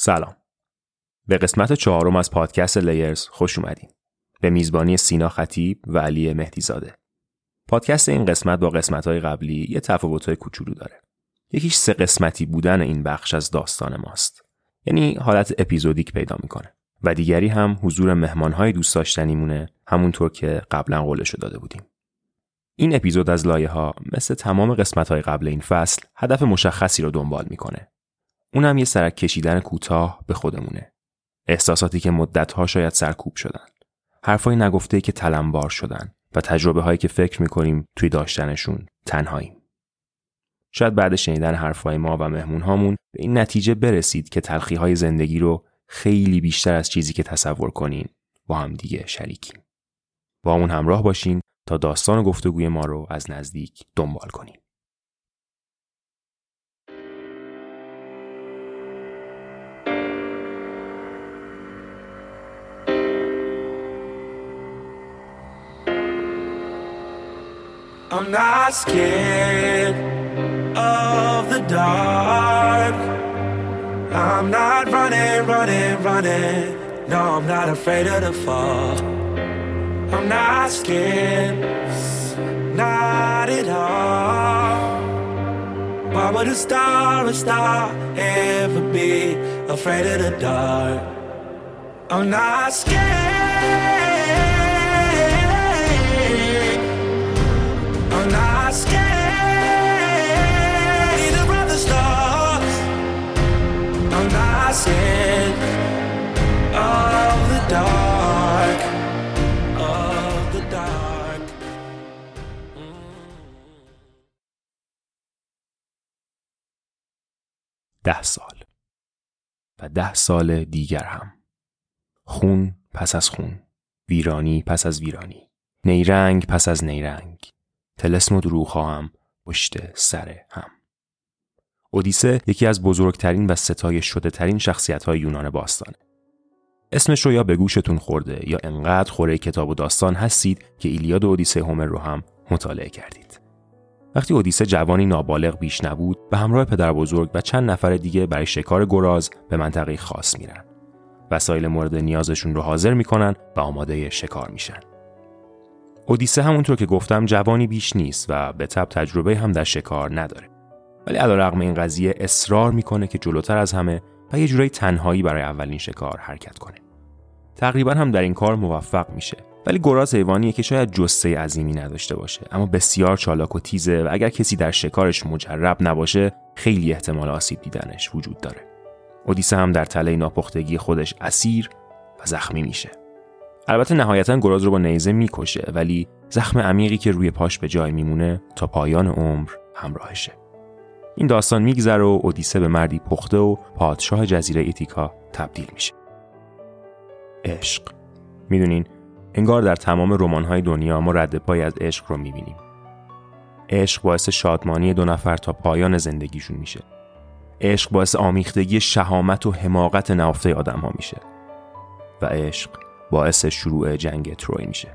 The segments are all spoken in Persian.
سلام. به قسمت چهارم از پادکست لیرز خوش اومدین. به میزبانی سینا خطیب و علی مهدیزاده. پادکست این قسمت با قسمت های قبلی یه تفاوت های کوچولو داره. یکیش سه قسمتی بودن این بخش از داستان ماست. یعنی حالت اپیزودیک پیدا می‌کنه. و دیگری هم حضور مهمان های دوست داشتنیمونه همونطور که قبلا قولشو داده بودیم. این اپیزود از لایه ها مثل تمام قسمت های قبل این فصل هدف مشخصی رو دنبال می‌کنه. اونم یه سرک کشیدن کوتاه به خودمونه. احساساتی که مدتها شاید سرکوب شدن. حرفای نگفته که تلمبار شدن و تجربه هایی که فکر می‌کنیم توی داشتنشون تنهاییم. شاید بعد شنیدن حرفای ما و مهمون هامون به این نتیجه برسید که تلخی های زندگی رو خیلی بیشتر از چیزی که تصور کنین با هم دیگه شریکیم. با همون همراه باشین تا داستان و گفتگوی ما رو از نزدیک دنبال کنیم. I'm not scared of the dark. I'm not running, running, running. No, I'm not afraid of the fall. I'm not scared, not at all. Why would a star, a star, ever be afraid of the dark? I'm not scared. ده سال. و ده سال دیگر هم. خون پس از خون. ویرانی پس از ویرانی. نیرنگ پس از نیرنگ. تلسم و دروغ هم پشت سر هم. اودیسه یکی از بزرگترین و ستای شده ترین شخصیت های یونان باستانه اسمش رو یا به گوشتون خورده یا انقدر خوره کتاب و داستان هستید که ایلیاد و اودیسه هومر رو هم مطالعه کردید وقتی اودیسه جوانی نابالغ بیش نبود به همراه پدر بزرگ و چند نفر دیگه برای شکار گراز به منطقه خاص میرن. وسایل مورد نیازشون رو حاضر می‌کنن و آماده شکار میشن. اودیسه همونطور که گفتم جوانی بیش نیست و به تب تجربه هم در شکار نداره. ولی رغم این قضیه اصرار می‌کنه که جلوتر از همه و یه جورایی تنهایی برای اولین شکار حرکت کنه. تقریبا هم در این کار موفق میشه. ولی گراز حیوانیه که شاید جسته عظیمی نداشته باشه. اما بسیار چالاک و تیزه و اگر کسی در شکارش مجرب نباشه خیلی احتمال آسیب دیدنش وجود داره. اودیسه هم در تله ناپختگی خودش اسیر و زخمی میشه. البته نهایتا گراز رو با نیزه می‌کشه ولی زخم عمیقی که روی پاش به جای میمونه تا پایان عمر همراهشه. این داستان میگذره و اودیسه به مردی پخته و پادشاه جزیره ایتیکا تبدیل میشه عشق می‌دونین انگار در تمام رمان‌های دنیا ما رد پای از عشق رو می‌بینیم. عشق باعث شادمانی دو نفر تا پایان زندگیشون میشه. عشق باعث آمیختگی شهامت و حماقت نهفته آدم ها میشه. و عشق باعث شروع جنگ تروی میشه.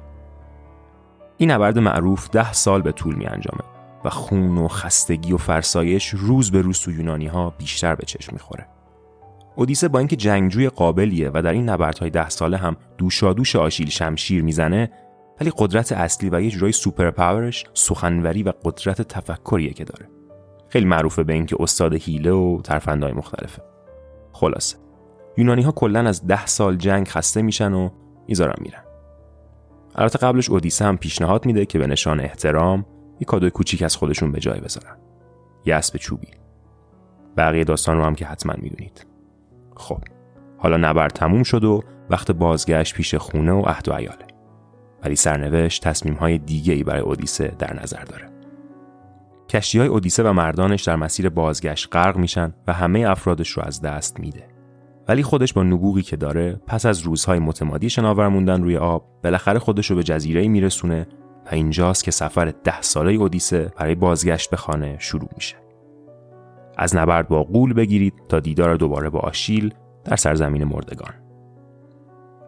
این نبرد معروف ده سال به طول می انجامه و خون و خستگی و فرسایش روز به روز تو یونانی ها بیشتر به چشم می‌خوره. اودیسه با اینکه جنگجوی قابلیه و در این نبردهای ده ساله هم دوشادوش آشیل شمشیر می‌زنه ولی قدرت اصلی و یه جورایی سوپر پاورش سخنوری و قدرت تفکریه که داره. خیلی معروفه به اینکه استاد هیله و ترفندهای مختلفه. خلاصه یونانی ها کلا از ده سال جنگ خسته میشن و می‌ذارن میرن. البته قبلش اودیسه هم پیشنهاد میده که به نشان احترام یه کادوی کوچیک از خودشون به جای بذارن. یه اسب چوبی. بقیه داستان رو هم که حتما می‌دونید. خب حالا نبرد تموم شد و وقت بازگشت پیش خونه و عهد و عیاله. ولی سرنوشت تصمیم های دیگه ای برای اودیسه در نظر داره. کشتی های اودیسه و مردانش در مسیر بازگشت غرق میشن و همه افرادش رو از دست میده. ولی خودش با نبوغی که داره پس از روزهای متمادی شناور موندن روی آب بالاخره خودش رو به جزیره میرسونه و اینجاست که سفر ده ساله اودیسه برای بازگشت به خانه شروع میشه. از نبرد با قول بگیرید تا دیدار دوباره با آشیل در سرزمین مردگان.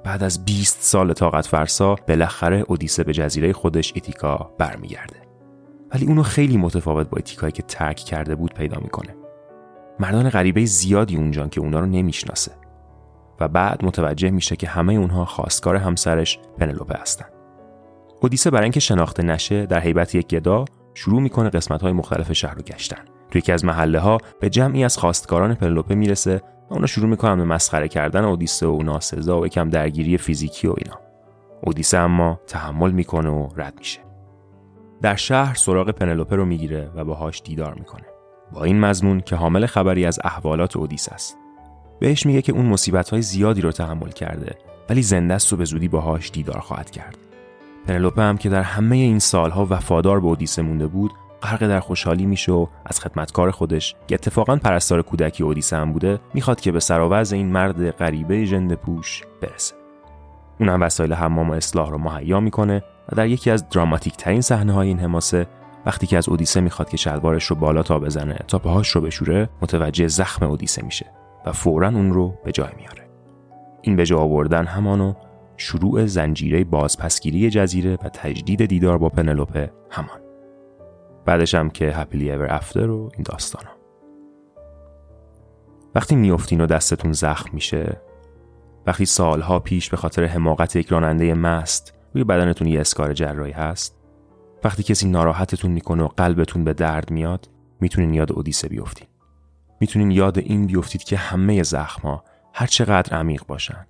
بعد از 20 سال طاقت فرسا بالاخره اودیسه به جزیره خودش ایتیکا برمیگرده. ولی اونو خیلی متفاوت با ایتیکایی که ترک کرده بود پیدا می‌کنه. مردان غریبه زیادی اونجان که اونا رو نمی‌شناسه. و بعد متوجه میشه که همه اونها خواستگار همسرش پنلوپه هستن. اودیسه برای اینکه شناخته نشه در حیبت یک گدا شروع می‌کنه قسمت های مختلف شهر رو گشتن. توی یکی از محله ها به جمعی از خواستگاران پنلوپه می‌رسه و اونا شروع می‌کنن به مسخره کردن اودیسه و ناسزا و یکم درگیری فیزیکی و اینا. اودیسه اما تحمل می‌کنه و رد میشه. در شهر سراغ پنلوپه رو می‌گیره و باهاش دیدار می‌کنه. با این مضمون که حامل خبری از احوالات اودیسه است. بهش میگه که اون مصیبت های زیادی رو تحمل کرده ولی زنده است و به زودی باهاش دیدار خواهد کرد. پنلوپه هم که در همه این سالها وفادار به اودیسه مونده بود غرق در خوشحالی میشه و از خدمتکار خودش که اتفاقا پرستار کودکی اودیسه هم بوده می‌خواد که به سراوز این مرد غریبه ژنده پوش برسه. اون هم وسایل حمام و اصلاح رو مهیا می‌کنه و در یکی از دراماتیک ترین صحنه های این حماسه وقتی که از اودیسه می‌خواد که شلوارش رو بالا تا بزنه تا پاهاش رو بشوره متوجه زخم اودیسه میشه و فورا اون رو به جای میاره این به جا آوردن همانو شروع زنجیره بازپسگیری جزیره و تجدید دیدار با پنلوپه همان. بعدش هم که هپیلی ایور افتر و این داستانا. وقتی میافتین و دستتون زخم میشه وقتی سالها پیش به خاطر حماقت یک راننده مست روی بدنتون یه اسکار جراحی هست وقتی کسی ناراحتتون می‌کنه و قلبتون به درد میاد می‌تونین یاد اودیسه بیفتین می‌تونین یاد این بیفتید که همه زخما هر چقدر عمیق باشن.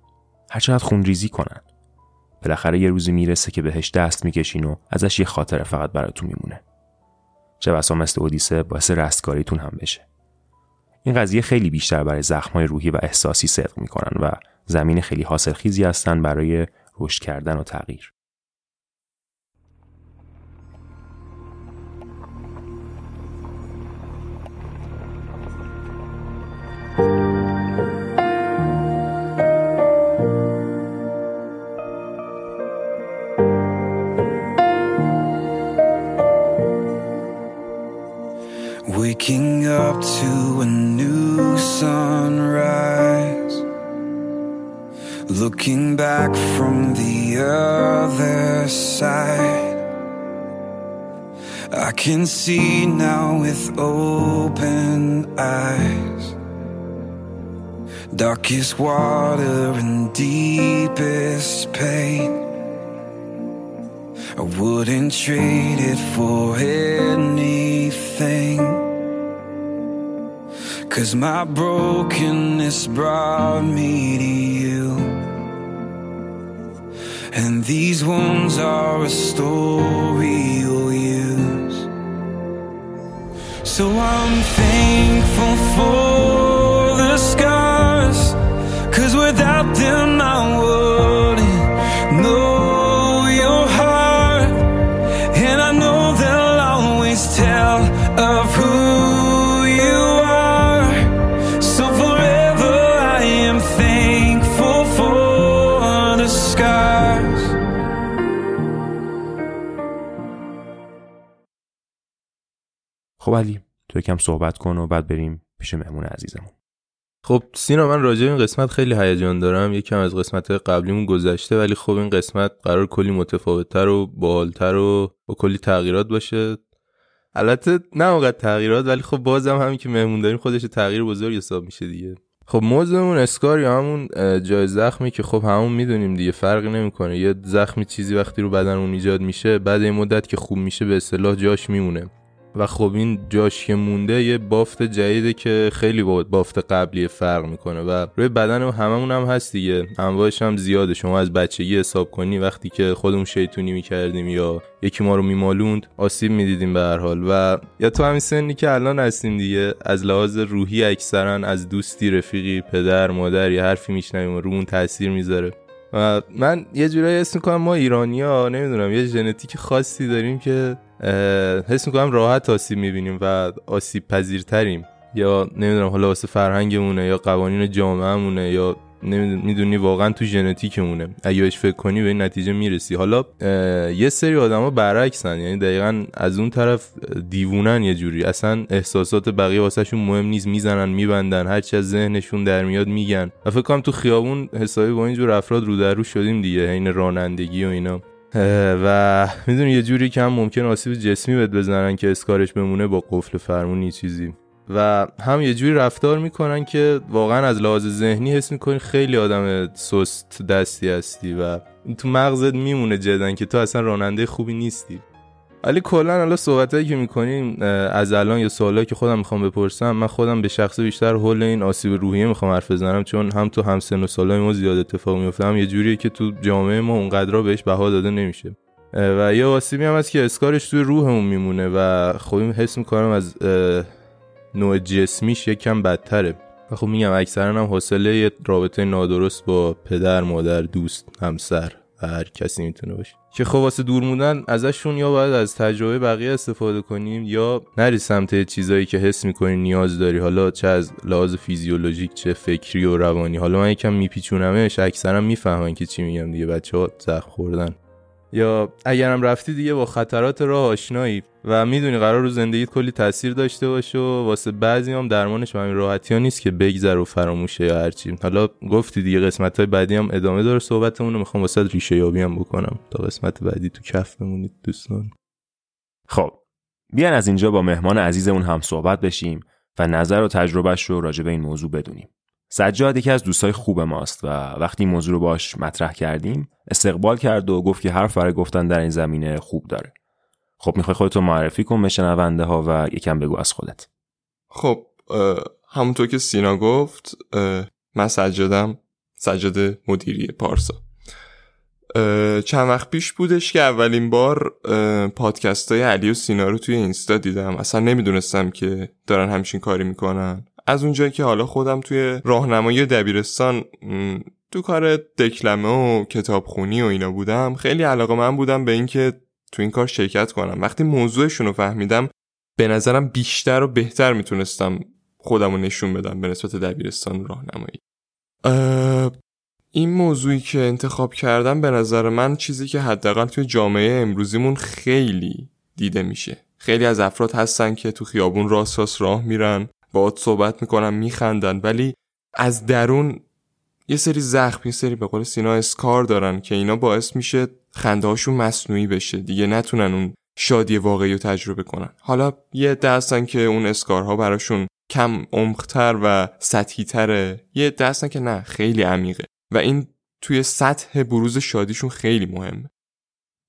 هر چقدر خونریزی کنن. بالاخره یه روزی می‌رسه که بهش دست می‌کشین و ازش یه خاطره فقط براتون میمونه. چه بسا مثل اودیسه باعث رستگاریتون هم بشه. این قضیه خیلی بیشتر برای زخمای روحی و احساسی صدق می‌کنن و زمین خیلی حاصلخیزی هستن برای رشد کردن و تغییر. With open eyes. Darkest water and deepest pain. I wouldn't trade it for anything. Cause my brokenness brought me to you. And these wounds are a story you'll use So I'm thankful for the scars Cause without them I wouldn't تو یکم صحبت کن و بعد بریم پیش مهمون عزیزمون. خب سینا من راجع این قسمت خیلی هیجان دارم. یکم از قسمت قبلیمون گذشته ولی خب این قسمت قرار کلی متفاوتتر و باحالتر و با کلی تغییرات باشه. البته نه اونقدر تغییرات ولی خب بازم همین که مهمون داریم خودش تغییر بزرگ حساب میشه دیگه. خب موضوعمون اسکار یا همون جای زخمی که خب همون می‌دونیم دیگه فرقی نمی‌کنه. یه زخمی چیزی وقتی رو بدنمون ایجاد میشه بعد این مدت که خوب میشه به اصطلاح جاش میمونه. و خب این جاش که مونده یه بافت جدیده که خیلی با بافت قبلی فرق می‌کنه و روی بدن هممون هم هست دیگه. انواعش هم زیاده. شما از بچگی حساب کنی وقتی که خودمون شیطونی می‌کردیم یا یکی ما رو میمالوند آسیب می‌دیدیم به هر حال. و یا تو همین سنی که الان هستیم دیگه از لحاظ روحی اکثرا از دوستی رفیقی پدر مادر یه حرفی میشنویم و رومون تاثیر می‌ذاره. و من یه جورایی حس می‌کنم ما ایرانیا نمی‌دونم یه ژنتیک خاصی داریم که حس می‌کنم راحت آسیب می‌بینیم و آسیب پذیرتریم. یا نمی‌دونم حالا واسه فرهنگمونه یا قوانین جامعهمونه یا می‌دونی واقعا تو ژنتیکمونه. اگه بهش فکر کنی به این نتیجه می‌رسی. حالا یه سری آدما برعکسن. یعنی دقیقا از اون طرف دیوونن یه جوری. اصلا احساسات بقیه واسهشون مهم نیست. می‌زنن میبندن. هرچی از ذهنشون در میاد میگن. و فکر کنم تو خیابون حسابی با اینجور افراد رو در رو شدیم دیگه. این رانندگی و اینا. و می‌دونی یه جوری که هم ممکن آسیب جسمی بهت بزنن که اسکارش بمونه با قفل فرمونی چیزی. و هم یه جوری رفتار می‌کنن که واقعا از لحاظ ذهنی حس می‌کنی خیلی آدم سست دستی هستی و تو مغزت میمونه جدن که تو اصلا راننده خوبی نیستی. ولی کلا حالا صحبتایی که می‌کنیم از الان یا سوالایی که خودم می‌خوام بپرسم من خودم به شخص بیشتر حول این آسیب روحیه می‌خوام حرف بزنم چون هم تو هم سن و سالای ما زیاد اتفاق میفته هم یه جوریه که تو جامعه ما اونقدر بهش بها داده نمیشه. و یه آسیبی هم هست که اسکارش توی روحمون میمونه و خب حس می‌کنم از نوع جسمیش یکم بدتره. و خب میگم اکثرا هم حوصله رابطه نادرست با پدر مادر دوست همسر هر کسی می‌تونه باشه. که خب واسه دور موندن ازشون یا باید از تجربه بقیه استفاده کنیم یا نری سمت چیزایی که حس می‌کنی نیاز داری حالا چه از لحاظ فیزیولوژیک چه فکری و روانی. حالا من یکم میپیچونمش اکثرا می‌فهمن که چی میگم دیگه بچه ها زخم خوردن. یا اگرم رفتی دیگه با خطرات راه آشنایی. و می‌دونی قرار رو زندگیت کلی تاثیر داشته باشه و واسه بعضی هم درمانش همین راحتی ها نیست که بگذر و فراموشه یا هرچی حالا گفتی دیگه قسمت های بعدی هم ادامه داره صحبتمون رو. می‌خوام واسه ریشه یابی هم بکنم. تا قسمت بعدی تو کف بمونید دوستان. خب بیان از اینجا با مهمان عزیزمون هم صحبت بشیم و نظر و تجربهش رو راجع به این موضوع بدونیم. سجاد یکی از دوستای خوب ماست و وقتی این موضوع رو باش مطرح کردیم استقبال کرد و گفت که حرف برای گفتن در این زمینه خوب داره. خب می‌خوای خودتو معرفی کن به شنونده ها و یکم بگو از خودت. خب همونطور که سینا گفت من سجادم سجاد مدیری پارسا. چند وقت پیش بودش که اولین بار پادکست های علی و سینا رو توی اینستا دیدم. اصلا نمی‌دونستم که دارن همچین کاری می‌کنن. از اونجایی که حالا خودم توی راهنمایی دبیرستان تو کار دکلمه و کتابخونی و اینا بودم خیلی علاقه من بودم به اینکه تو این کار شرکت کنم. وقتی موضوعشون رو فهمیدم به نظرم بیشتر و بهتر می‌تونستم خودم رو نشون بدم به نسبت دبیرستان راهنمایی. این موضوعی که انتخاب کردم به نظر من چیزی که حداقل توی جامعه امروزیمون خیلی دیده میشه. خیلی از افراد هستن که تو خیابون راست راست راه میرن. باهات صحبت می‌کنن میخندن ولی از درون یه سری زخم یه سری به قول سینا اسکار دارن که اینا باعث میشه خنده هاشون مصنوعی بشه. دیگه نتونن اون شادی واقعی رو تجربه کنن. حالا یه دستن که اون اسکارها براشون کم عمقتر و سطحی تره یه دستن که نه خیلی عمیقه. و این توی سطح بروز شادیشون خیلی مهمه.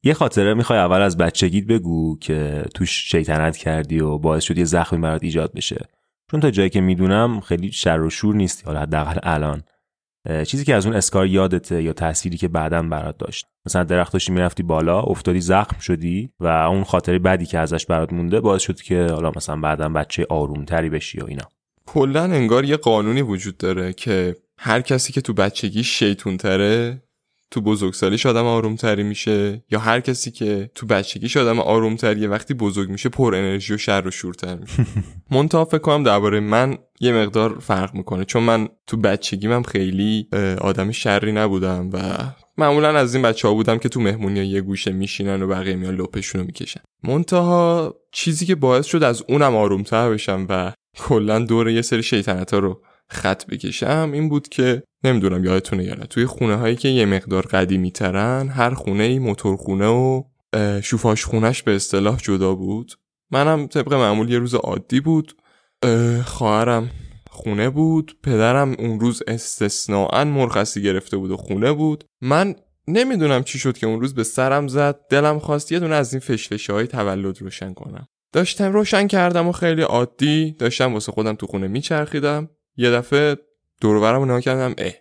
یه خاطره می‌خوای اول از بچگیت بگو که توش شیطنت کردی و باعث شد یه زخمی برات ایجاد بشه. چون تا جایی که می‌دونم خیلی شر و شور نیستی حالا حداقل الان. چیزی که از اون اسکار یادته یا تأثیری که بعدا برات داشت. مثلا درخت داشتی می‌رفتی بالا افتادی زخم شدی و اون خاطره بعدی که ازش برات مونده باعث شد که حالا مثلا بعدا بچه آرومتری بشی و اینا. کلا انگار یه قانونی وجود داره که هر کسی که تو بچگی شیطون تره تو بزرگسالیش آدم آرومتری میشه یا هر کسی که تو بچگیش آدم آرومتریه وقتی بزرگ میشه پر انرژی و شر و شورتر میشه. منتها فکر کنم درباره من یه مقدار فرق می‌کنه چون من تو بچگی من خیلی آدم شری نبودم و معمولا از این بچه ها بودم که تو مهمونی یه گوشه میشینن و بقیه میان لپشون رو می‌کشن. منتها چیزی که باعث شد از اونم آرومتر بشم و کلا دور یه سری شیطنت ها رو خط بکشم این بود که نمی‌دونم یادتونه یا نه. توی خونه هایی که یه مقدار قدیمی ترن هر خونه ای موتورخونه و شوفاش خونش به اصطلاح جدا بود. منم طبق معمول یه روز عادی بود. خواهرم خونه بود. پدرم اون روز استثناعا مرخصی گرفته بود و خونه بود. من نمی‌دونم چی شد که اون روز به سرم زد. دلم خواست یه دونه از این فشفشه های تولد روشن کنم. داشتم روشن کردم و خیلی عادی. داشتم واسه خودم تو خونه میچرخیدم. یه دفعه دورورم رو نگاه کردم اه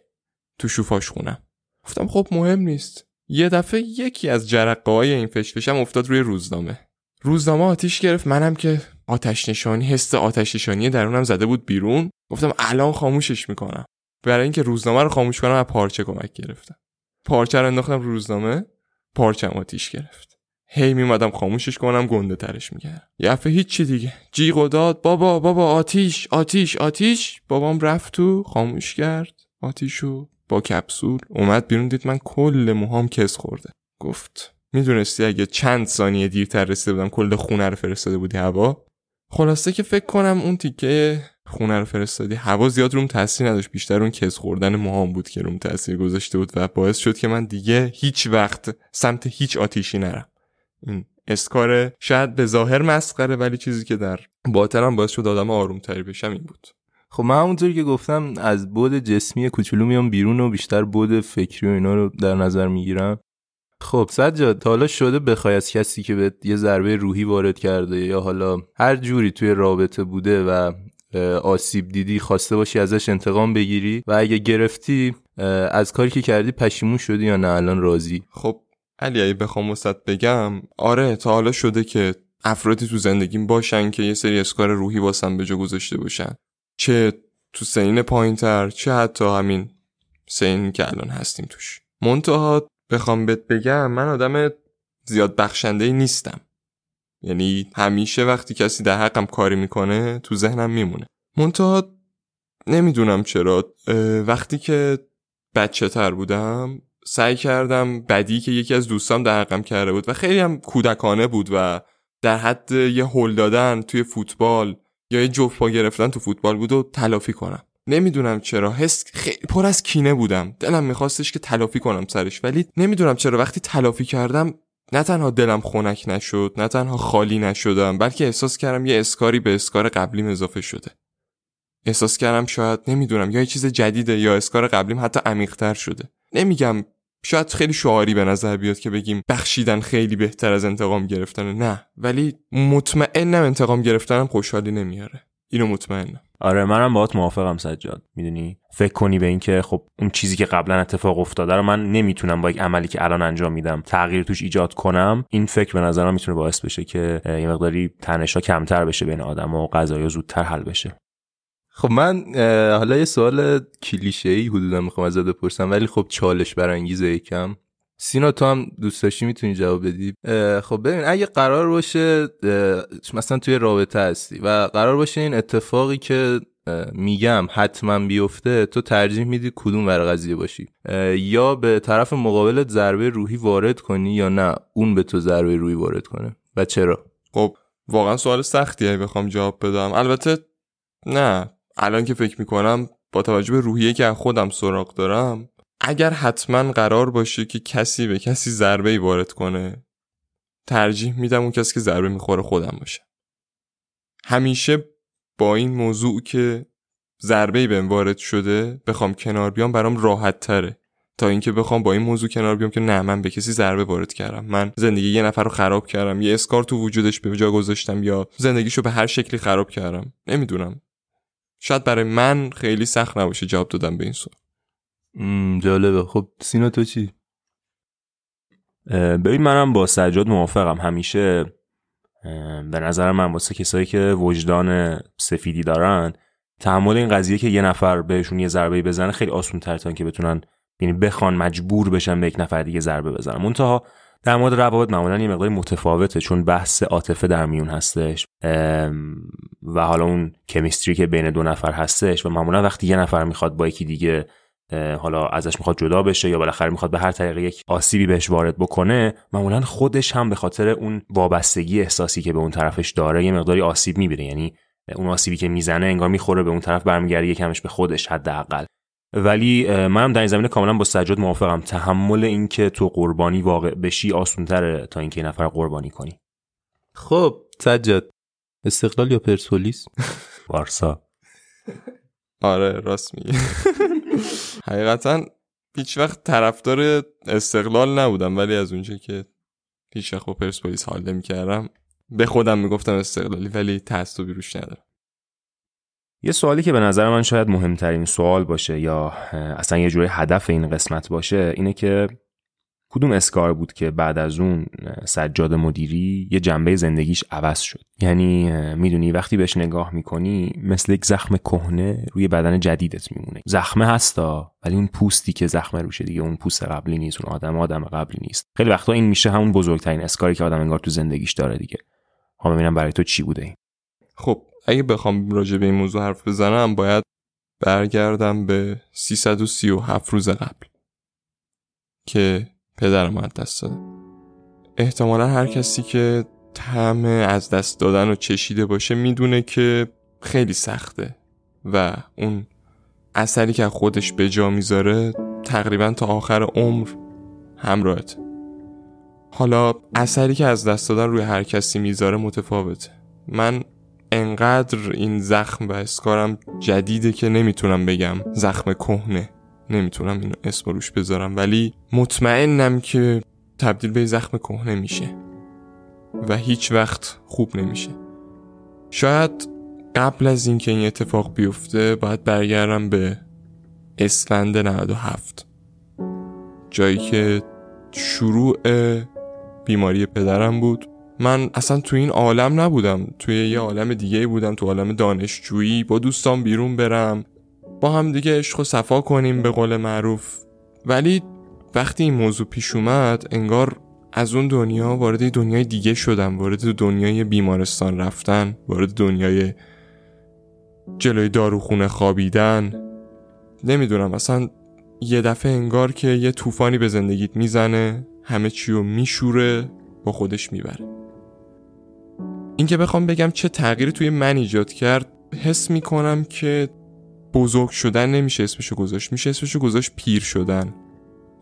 تو شوفاش خونم. گفتم خب مهم نیست. یه دفعه یکی از جرقه های این فشفشم افتاد روی روزنامه. روزنامه آتیش گرفت منم که آتش نشانی حس آتش نشانی درونم زده بود بیرون. گفتم الان خاموشش می‌کنم. برای اینکه روزنامه رو خاموش کنم از پارچه کمک گرفتم. پارچه رو انداختم رو روزنامه پارچم آتیش گرفت. هی میمدم خاموشش کنم گنده ترش می‌کردم. یه هفته هیچی دیگه. جیغ و داد بابا بابا آتیش آتیش آتیش. بابام رفت تو خاموش کرد. آتیشو با کپسول اومد بیرون دید من کل موهام کس خورده. گفت می‌دونستی اگه چند ثانیه دیرتر رسیده بودم کل خونه رو فرستاده بودی هوا؟ خلاصه که فکر کنم اون تیکه خونه رو فرستادی. هوا زیاد روم تاثیر نداشت بیشتر اون کس خوردن موهام بود که روم تاثیر گذاشته بود و باعث شد که من دیگه هیچ وقت سمت هیچ آتیشی نرم. این اسکار شاید به ظاهر مسخره ولی چیزی که در باطنم باعث شد آدم آرومتری بشم این بود. خب من همونطوری که گفتم از بود جسمی کوچولو میام بیرون و بیشتر بود فکری و اینا رو در نظر می‌گیرم. خب سجاد تا حالا شده بخوای از کسی که به یه ضربه روحی وارد کرده یا حالا هر جوری توی رابطه بوده و آسیب دیدی خواسته باشی ازش انتقام بگیری و اگه گرفتی از کاری که کردی پشیمون شدی یا نه؟ الان راضی؟ خب علی اگه بخوام وسط بگم آره تا حالا شده که افرادی تو زندگیم باشن که یه سری اسکار روحی واسم به جا گذاشته باشن. چه تو سین پایینتر چه حتی همین سین که الان هستیم توش. منتها بخوام بهت بگم من آدم زیاد بخشنده نیستم. یعنی همیشه وقتی کسی در حقم کاری می‌کنه تو ذهنم میمونه. منتها نمی‌دونم چرا وقتی که بچه تر بودم سعی کردم بدی که یکی از دوستام در حقم کرده بود و خیلی هم کودکانه بود و در حد یه هل دادن توی فوتبال یا یه جفت پا گرفتن تو فوتبال بود و تلافی کنم. نمی‌دونم چرا حس خیلی پر از کینه بودم. دلم میخواستش که تلافی کنم سرش ولی نمی‌دونم چرا وقتی تلافی کردم نه تنها دلم خنک نشد نه تنها خالی نشدم بلکه احساس کردم یه اسکاری به اسکار قبلیم اضافه شده. احساس کردم شاید نمی‌دونم یا یه چیز جدیده یا اسکار قبلیم حتی عمیقتر شده. نمیگم شاید خیلی شعاری به نظر بیاد که بگیم بخشیدن خیلی بهتر از انتقام گرفتن. نه ولی مطمئنم انتقام گرفتنم خوشحالی نمیاره. اینو مطمئنم. آره منم باهات موافقم سجاد. می‌دونی؟ فکر کنی به اینکه خب اون چیزی که قبلا اتفاق افتاده رو من نمی‌تونم با یک عملی که الان انجام میدم تغییر توش ایجاد کنم. این فکر به نظرم می‌تونه باعث بشه که یه مقداری تنشا کمتر بشه بین آدم و قضایا زودتر حل بشه. خب من حالا یه سوال کلیشه ای حدودا می‌خوام ازت بپرسم ولی خب چالش برانگیزه یکم. سینا تو هم دوست داشتی می‌تونی جواب بدی؟ خب ببین اگه قرار باشه مثلا توی رابطه هستی و قرار باشه این اتفاقی که میگم حتما بیفته تو ترجیح میدی کدوم ور قضیه باشی؟ یا به طرف مقابلت ضربه روحی وارد کنی یا نه؟ اون به تو ضربه روحی وارد کنه. و چرا؟ خب واقعا سوال سختیه بخوام جواب بدم. البته نه. الان که فکر می‌کنم با توجه به روحیه که خودم سراغ دارم اگر حتما قرار باشه که کسی به کسی ضربه ای وارد کنه ترجیح میدم اون کسی که ضربه می‌خوره خودم باشه. همیشه با این موضوع که ضربه ای بهم وارد شده بخوام کنار بیام برام راحت تره. تا اینکه بخوام با این موضوع کنار بیام که نه من به کسی ضربه وارد کردم. من زندگی یه نفر رو خراب کردم. یه اسکار تو وجودش به جا گذاشتم یا زندگیشو به هر شکلی خراب کردم. نمی‌دونم. شاید برای من خیلی سخت نباشه جواب دادم به این سوال. جالبه. خب سینا تو چی؟ ببین منم با سجاد موافقم. همیشه به نظر من واسه کسایی که وجدان سفیدی دارن تحمل این قضیه که یه نفر بهشون یه ضربه بزنه خیلی آسون تر تا که بتونن یعنی بخوان مجبور بشن به یک نفر دیگه ضربه بزنن. منتها در مورد روابط معمولا یه مقداری متفاوته چون بحث عاطفه در میون هستش و حالا اون کمیستری که بین دو نفر هستش و معمولا وقتی یه نفر می‌خواد با یکی دیگه حالا ازش می‌خواد جدا بشه یا بالاخره می‌خواد به هر طریقه یک آسیبی بهش وارد بکنه معمولا خودش هم به خاطر اون وابستگی احساسی که به اون طرفش داره یه مقداری آسیب می‌بینه. یعنی اون آسیبی که می‌زنه انگار می‌خوره به اون طرف برمیگرده یکمش به خودش حداقل. ولی منم در این زمینه کاملا با سجاد موافقم. تحمل اینکه تو قربانی واقع بشی آسونتره تا اینکه نفر قربانی کنی. خب سجاد استقلال یا پرسپولیس؟ بارسا آره راست میگی. حقیقتا هیچ وقت طرفدار استقلال نبودم ولی از اونجا که هیچ وقت با پرسپولیس حال نمی‌کردم به خودم می‌گفتم استقلالی ولی تعصبی روش ندارم. یه سوالی که به نظر من شاید مهمترین سوال باشه یا اصلا یه جوری هدف این قسمت باشه اینه که کدوم اسکار بود که بعد از اون سجاد مدیری یه جنبه زندگیش عوض شد؟ یعنی می‌دونی وقتی بهش نگاه می‌کنی مثل یک زخم کهنه روی بدن جدیدت میمونه. زخمه هستا ولی اون پوستی که زخم روشه دیگه اون پوست قبلی نیست اون آدم آدم قبلی نیست. خیلی وقتا این میشه همون بزرگترین اسکاری که آدم انگار تو زندگیش داره دیگه. ها ببینم برای تو چی بوده این؟ خب اگه بخوام راجع به این موضوع حرف بزنم باید برگردم به 337 روز قبل که پدرم از دست داده احتمالا هر کسی که طعم از دست دادن رو چشیده باشه می‌دونه که خیلی سخته و اون اثری که خودش به جا می‌ذاره تقریبا تا آخر عمر همراهت حالا اثری که از دست دادن روی هر کسی می‌ذاره متفاوته. من انقدر این زخم و اسکارم جدیده که نمی‌تونم بگم. زخم کهنه. نمی‌تونم اینو اسم روش بذارم. ولی مطمئنم که تبدیل به زخم کهنه میشه. و هیچ وقت خوب نمیشه. شاید قبل از اینکه این اتفاق بیفته باید برگردم به اسفند 97 جایی که شروع بیماری پدرم بود. من اصلا تو این عالم نبودم. توی یه عالم دیگه بودم تو عالم دانشجویی. با دوستان بیرون برم. با هم دیگه عشق و صفا کنیم به قول معروف. ولی وقتی این موضوع پیش اومد انگار از اون دنیا وارد دنیای دیگه شدم. وارد دنیای بیمارستان رفتن وارد دنیای جلوی داروخونه خوابیدن. نمی‌دونم اصلا یه دفعه انگار که یه طوفانی به زندگیت می‌زنه همه چی رو میشوره با خودش می‌بره. اینکه بخوام بگم چه تغییری توی من ایجاد کرد حس می‌کنم که بزرگ شدن نمیشه اسمشو گذاشت. میشه اسمشو گذاشت پیر شدن.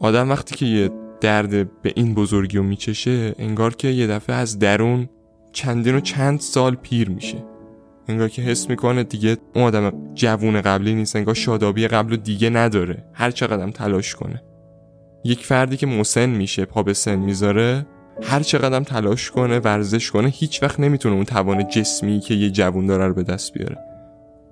آدم وقتی که یه درد به این بزرگی رو میچشه انگار که یه دفعه از درون چندین و چند سال پیر میشه. انگار که حس می‌کنه دیگه اون آدم جوون قبلی نیست انگار شادابی قبل و دیگه نداره. هر چقدر تلاش کنه. یک فردی که مسن میشه پا به سن می‌ذاره هر چقدر تلاش کنه ورزش کنه هیچ وقت نمی‌تونه اون توان جسمی که یه جوون داره رو به دست بیاره.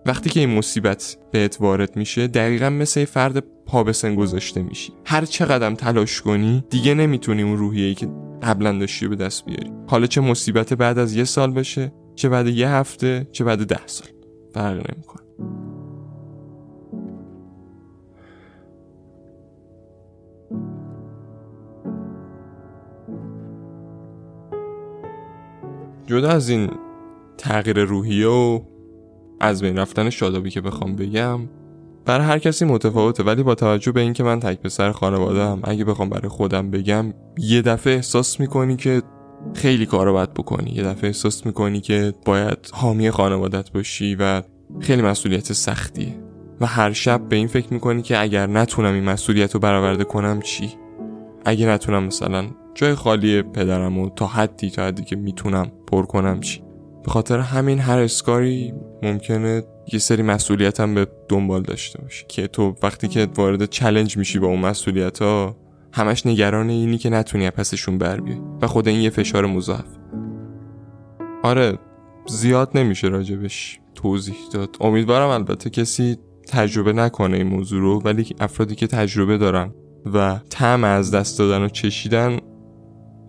وقتی که این مصیبت بهت وارد میشه دقیقا مثل یه فرد پا به سن گذاشته میشی. هر چقدر تلاش کنی دیگه نمی‌تونی اون روحیه‌ای که قبلا داشتی به دست بیاری. حالا چه مصیبت بعد از یه سال بشه چه بعد یه هفته چه بعد ده سال. فرق نمی‌کنه. جدا از این تغییر روحیه و از بین رفتن شادابی که بخوام بگم برای هر کسی متفاوته. ولی با توجه به اینکه من تک پسر خانوادم اگه بخوام برای خودم بگم یه دفعه احساس می‌کنی که خیلی کارو باید بکنی. یه دفعه احساس می‌کنی که باید حامی خانوادت باشی و خیلی مسئولیت سختیه. و هر شب به این فکر می‌کنی که اگر نتونم این مسئولیت رو برآورده کنم چی؟ اگه نتونم مثلا جای خالی پدرم و تا حدی تا حدی که می‌تونم پر کنم چی؟ به خاطر همین هر اسکاری ممکنه یه سری مسئولیتم به دنبال داشته باشی. که تو وقتی که وارد چلنج میشی با اون مسئولیت ها همش نگران اینی که نتونی پسشون بر بیای و خود این یه فشار مضاعف. آره زیاد نمیشه راجبش توضیح داد. امیدوارم البته کسی تجربه نکنه این موضوع رو ولی افرادی که تجربه دارن و طعم از دست دادن و چشیدن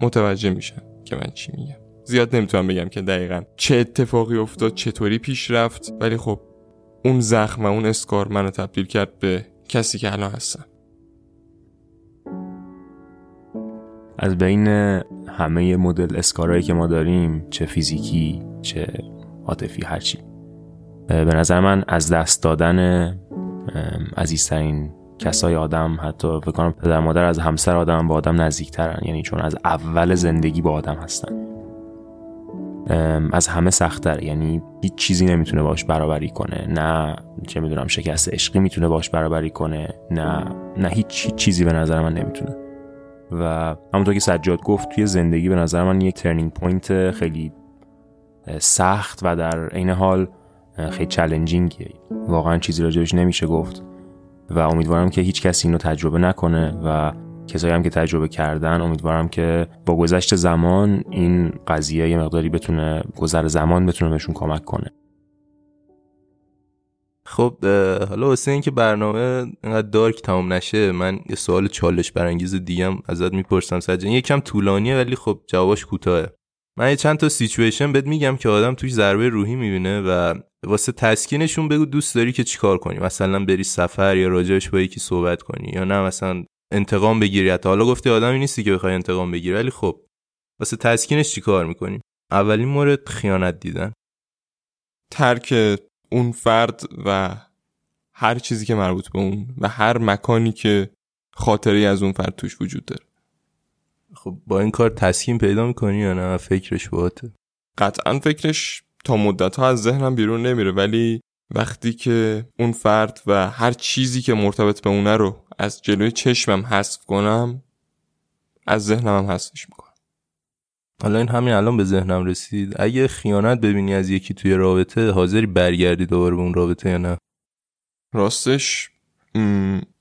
متوجه میشن که من چی میگم. زیاد نمی‌تونم بگم که دقیقا چه اتفاقی افتاد چطوری پیش رفت ولی خب اون زخم و اون اسکار منو تبدیل کرد به کسی که الان هستم. از بین همه مدل اسکارهایی که ما داریم چه فیزیکی چه عاطفی هرچی به نظر من از دست دادن عزیزترین کسای آدم حتی فکر کنم پدر مادر از همسر آدم با آدم نزدیکترن یعنی چون از اول زندگی با آدم هستن. از همه سختتر یعنی هیچ چیزی نمی‌تونه باش برابری کنه. نه چه می‌دونم شکست عشقی می‌تونه باش برابری کنه نه نه هیچ, چیزی به نظر من نمی‌تونه. و همونطور که سجاد گفت توی زندگی به نظر من یک turning point خیلی سخت و در عین حال خیلی چلنجینگیه واقعا چیزی راجبش نمیشه گفت. و امیدوارم که هیچ کسی اینو تجربه نکنه و کسایی هم که تجربه کردن امیدوارم که با گذشت زمان این قضیه یه مقداری بتونه گذر زمان بتونه بهشون کمک کنه. خب حالا واسه اینکه برنامه اینقدر دارک تمام نشه من یه سوال چالش برانگیز دیگم ازت می‌پرسم سجن. یه کم طولانیه ولی خب جوابش کوتاهه. من یه چند تا سیچویشن بهت میگم که آدم توش ضربه روحی می‌بینه و واسه تسکینشون بگو دوست داری که چیکار کنی؟ مثلا بری سفر یا راجعش با یکی صحبت کنی یا نه؟ مثلا انتقام بگیری حتی. حالا گفتی آدمی نیستی که بخوای انتقام بگیری ولی خب واسه تسکینش چیکار می‌کنی؟ اولین مورد خیانت دیدن. ترک اون فرد و هر چیزی که مربوط به اون و هر مکانی که خاطری از اون فرد توش وجود داره. خب با این کار تسکین پیدا می‌کنی یا نه؟ فکرش باته قطعا فکرش تا مدت ها از ذهنم بیرون نمیره ولی وقتی که اون فرد و هر چیزی که مرتبط به اونه رو از جلوی چشمم حذف کنم از ذهنم هم حذفش می‌کنم. حالا این همین الان به ذهنم رسید. اگه خیانت ببینی از یکی توی رابطه حاضری برگردی دوباره به اون رابطه یا نه؟ راستش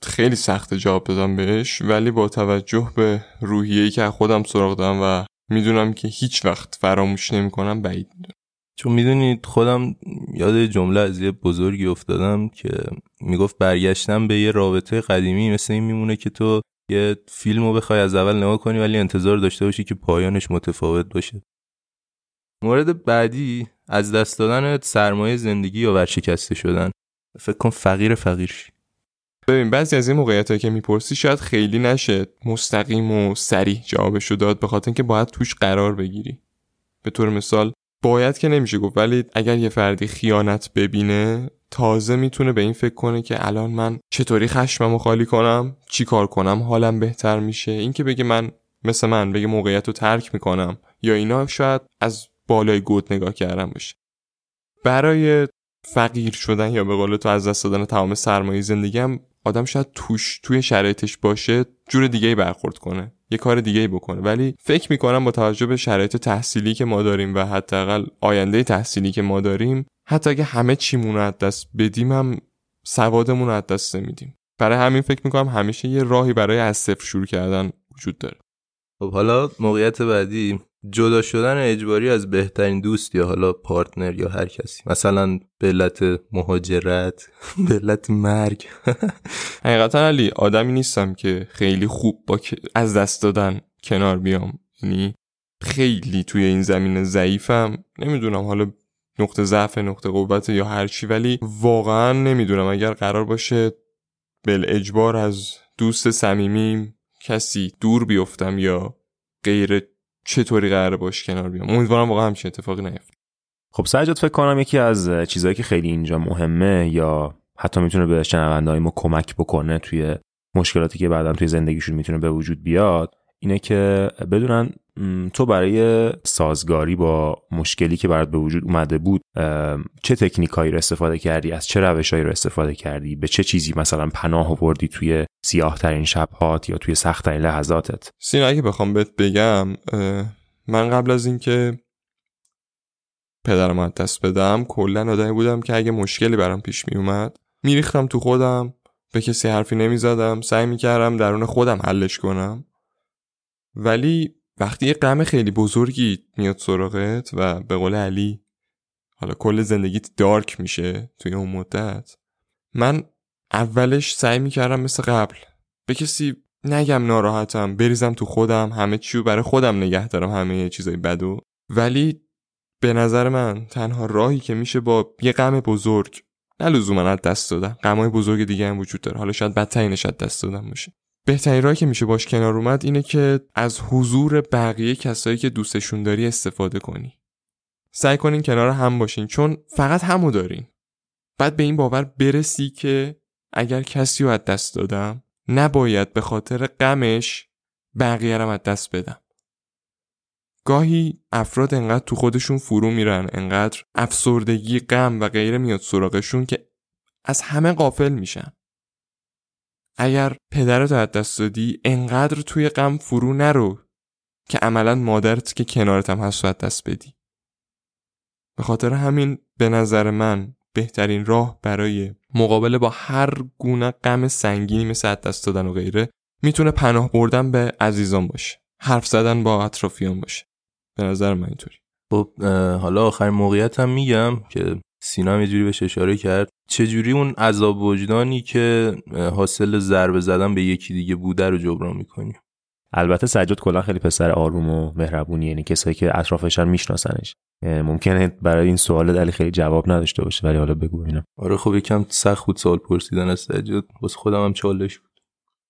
خیلی سخت جواب بدم بهش ولی با توجه به روحیه‌ای که خودم سراغ دارم و می‌دونم که هیچ وقت فراموش نمی‌کنم بعید می‌دونم. چون می‌دونید خودم یاد جمله از یه بزرگی افتادم که می‌گفت برگشتم به یه رابطه قدیمی مثل این میمونه که تو یه فیلم رو بخوای از اول نگاه کنی ولی انتظار داشته باشی که پایانش متفاوت باشه. مورد بعدی از دست دادن سرمایه زندگی یا ورشکسته شدن. فکر کن فقیر فقیر شی ببین بعضی از این موقعیت که می‌پرسی شاید خیلی نشه. مستقیم و سریع جوابشو داد به خاطر اینکه باید توش قرار بگیری. به طور مثال باید که نمیشه گفت ولی اگر یه فردی خیانت ببینه تازه می‌تونه به این فکر کنه که الان من چطوری خشممو خالی کنم چی کار کنم حالم بهتر میشه. اینکه بگه من مثل من بگه موقعیت رو ترک می‌کنم یا اینا شاید از بالای گود نگاه کردم باشه. برای فقیر شدن یا به قول تو از دست دادن تمام سرمایه زندگیم آدم شاید توش توی شرایطش باشه جور دیگه ای برخورد کنه یه کار دیگه بکنه. ولی فکر می‌کنم با توجه به شرایط تحصیلی که ما داریم و حداقل آینده تحصیلی که ما داریم حتی اگه همه چیمون از دست بدیم هم سوادمون رو از دست نمیدیم. برای همین فکر می‌کنم همیشه یه راهی برای از صفر شروع کردن وجود داره. خب حالا موقعیت بعدی. جدا شدن اجباری از بهترین دوست یا حالا پارتنر یا هر کسی. مثلا به علت مهاجرت به علت مرگ. حقیقتا علی آدمی نیستم که خیلی خوب با از دست دادن کنار بیام. یعنی خیلی توی این زمین ضعیفم. نمی‌دونم حالا نقطه ضعف نقطه قوت یا هر چی ولی واقعا نمی‌دونم. اگر قرار باشه بل اجبار از دوست صمیمیم کسی دور بیفتم یا غیر چطوری قرار باش کنار بیام. امیدوارم واقعا همچین اتفاقی نیفته. خب سجاد فکر کنم یکی از چیزهایی که خیلی اینجا مهمه یا حتی می‌تونه به شنونده ما کمک بکنه توی مشکلاتی که بعدا توی زندگیشون می‌تونه به وجود بیاد اینه که بدونن تو برای سازگاری با مشکلی که برات به وجود اومده بود چه تکنیکایی رو استفاده کردی؟ از چه روشهایی رو استفاده کردی؟ به چه چیزی مثلا پناه آوردی توی سیاه ترین شبهات یا توی سخت ترین لحظاتت. سینا اگه بخوام بهت بگم من قبل از اینکه پدرم از دست بدم کلا آدمی بودم که اگه مشکلی برام پیش می اومد میریختم تو خودم به کسی حرفی نمی‌زدم سعی می‌کردم درون خودم حلش کنم. ولی وقتی یه غم خیلی بزرگی میاد سراغت و به قول علی حالا کل زندگیت دارک میشه توی اون مدت من اولش سعی می‌کردم مثل قبل به کسی نگم ناراحتم بریزم تو خودم همه چیو برای خودم نگه دارم همه چیزای بدو ولی به نظر من تنها راهی که میشه با یه غم بزرگ نه لزوما دست دادم غمای بزرگ دیگه هم وجود داره. حالا شاید بدترینش از دست دادم باشه. بهترین راهی که میشه باش کنار اومد اینه که از حضور بقیه کسایی که دوستشون داری استفاده کنی. سعی کنین کنار هم باشین چون فقط همو دارین. بعد به این باور برسی که اگر کسی رو از دست دادم نباید به خاطر غمش بقیه رو از دست بدم. گاهی افراد انقدر تو خودشون فرو میرن انقدر افسردگی غم و غیره میاد سراغشون که از همه قافل میشن. اگر پدرت از دست دادی انقدر توی غم فرو نرو که عملا مادرت که کنارت هم هست از دست بدی. به خاطر همین به نظر من بهترین راه برای مقابله با هر گونه غم سنگینی مثل دست دادن و غیره می‌تونه پناه بردن به عزیزان باشه. حرف زدن با اطرافیان باشه. به نظر من اینطوری. خب حالا آخر موقعیت هم میگم که سینا یه جوری بهش اشاره کرد. چجوری اون عذاب وجدانی که حاصل ضربه زدن به یکی دیگه بوده رو جبران می‌کنی؟ البته سجاد کلا خیلی پسر آروم و مهربونی یعنی کسایی که اطرافشن میشناسنش. ممکنه برای این سوال دلی خیلی جواب نداشته باشه ولی حالا بگو اینا. آره خب یکم سخت بود سوال پرسیدن از سجاد. واسه خودم هم چالش بود.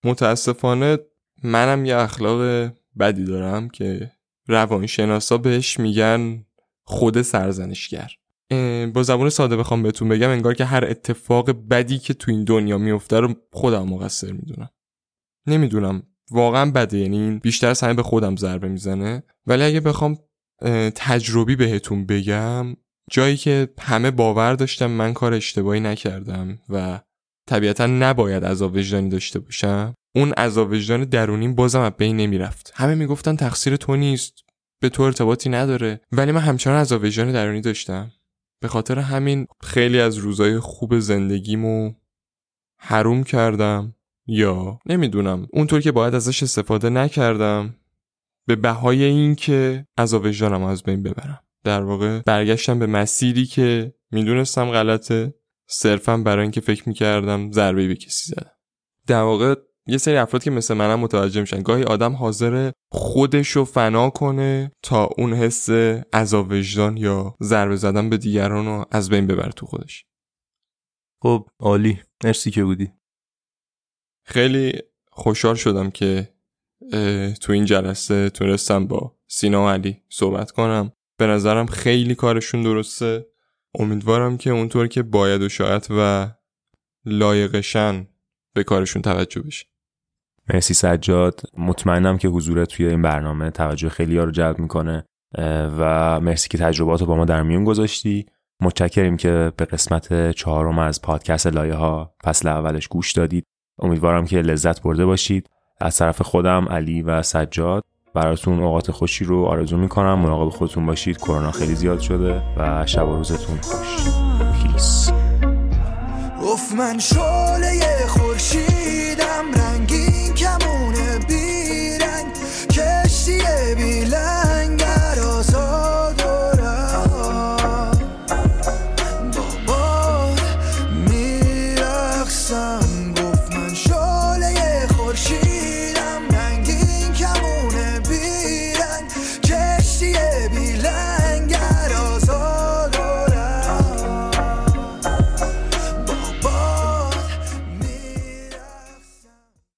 متاسفانه منم یه اخلاق بدی دارم که روانشناسا بهش میگن خود سرزنشگر. با زبان ساده بخوام بهتون بگم انگار که هر اتفاق بدی که تو این دنیا میفته رو خودم مقصر می‌دونم. نمی‌دونم واقعا بده. یعنی بیشتر از همه به خودم ضربه می‌زنه. ولی اگه بخوام تجربی بهتون بگم جایی که همه باور داشتم من کار اشتباهی نکردم و طبیعتا نباید عذاب وجدانی داشته باشم اون عذاب وجدان درونیم بازم از بین نمی‌رفت. همه می‌گفتن تقصیر تو نیست به تو ارتباطی نداره. ولی من همچنان از وجدان درونی داشتم. به خاطر همین خیلی از روزای خوب زندگیمو حروم کردم. یا نمی‌دونم. اونطور که باید ازش استفاده نکردم. به بهای این که وجدانم از بین ببرم. در واقع برگشتم به مسیری که می‌دونستم غلطه. صرفا برای اینکه فکر می‌کردم ضربه به کسی زدم. در واقع یه سری افراد که مثل منم متوجه میشن. گاهی آدم حاضر خودشو فنا کنه تا اون حس عذاب وجدان یا ضربه زدن به دیگران رو از بین ببره تو خودش. خب عالی. مرسی که بودی. خیلی خوشحال شدم که تو این جلسه تونستم با سینا و علی صحبت کنم. به نظرم خیلی کارشون درسته. امیدوارم که اونطور که باید و شاید و لایقشن به کارشون توجه بشه. مرسی سجاد. مطمئنم که حضورت توی این برنامه توجه خیلی ها رو جلب می‌کنه و مرسی که تجربات رو با ما در میون گذاشتی. متشکریم که به قسمت چهارم از پادکست لایه ها فصل اولش گوش دادید. امیدوارم که لذت برده باشید. از طرف خودم علی و سجاد براتون اوقات خوشی رو آرزو می‌کنم. مراقب خودتون باشید. کرونا خیلی زیاد شده و شب و روزتون خوش. پیس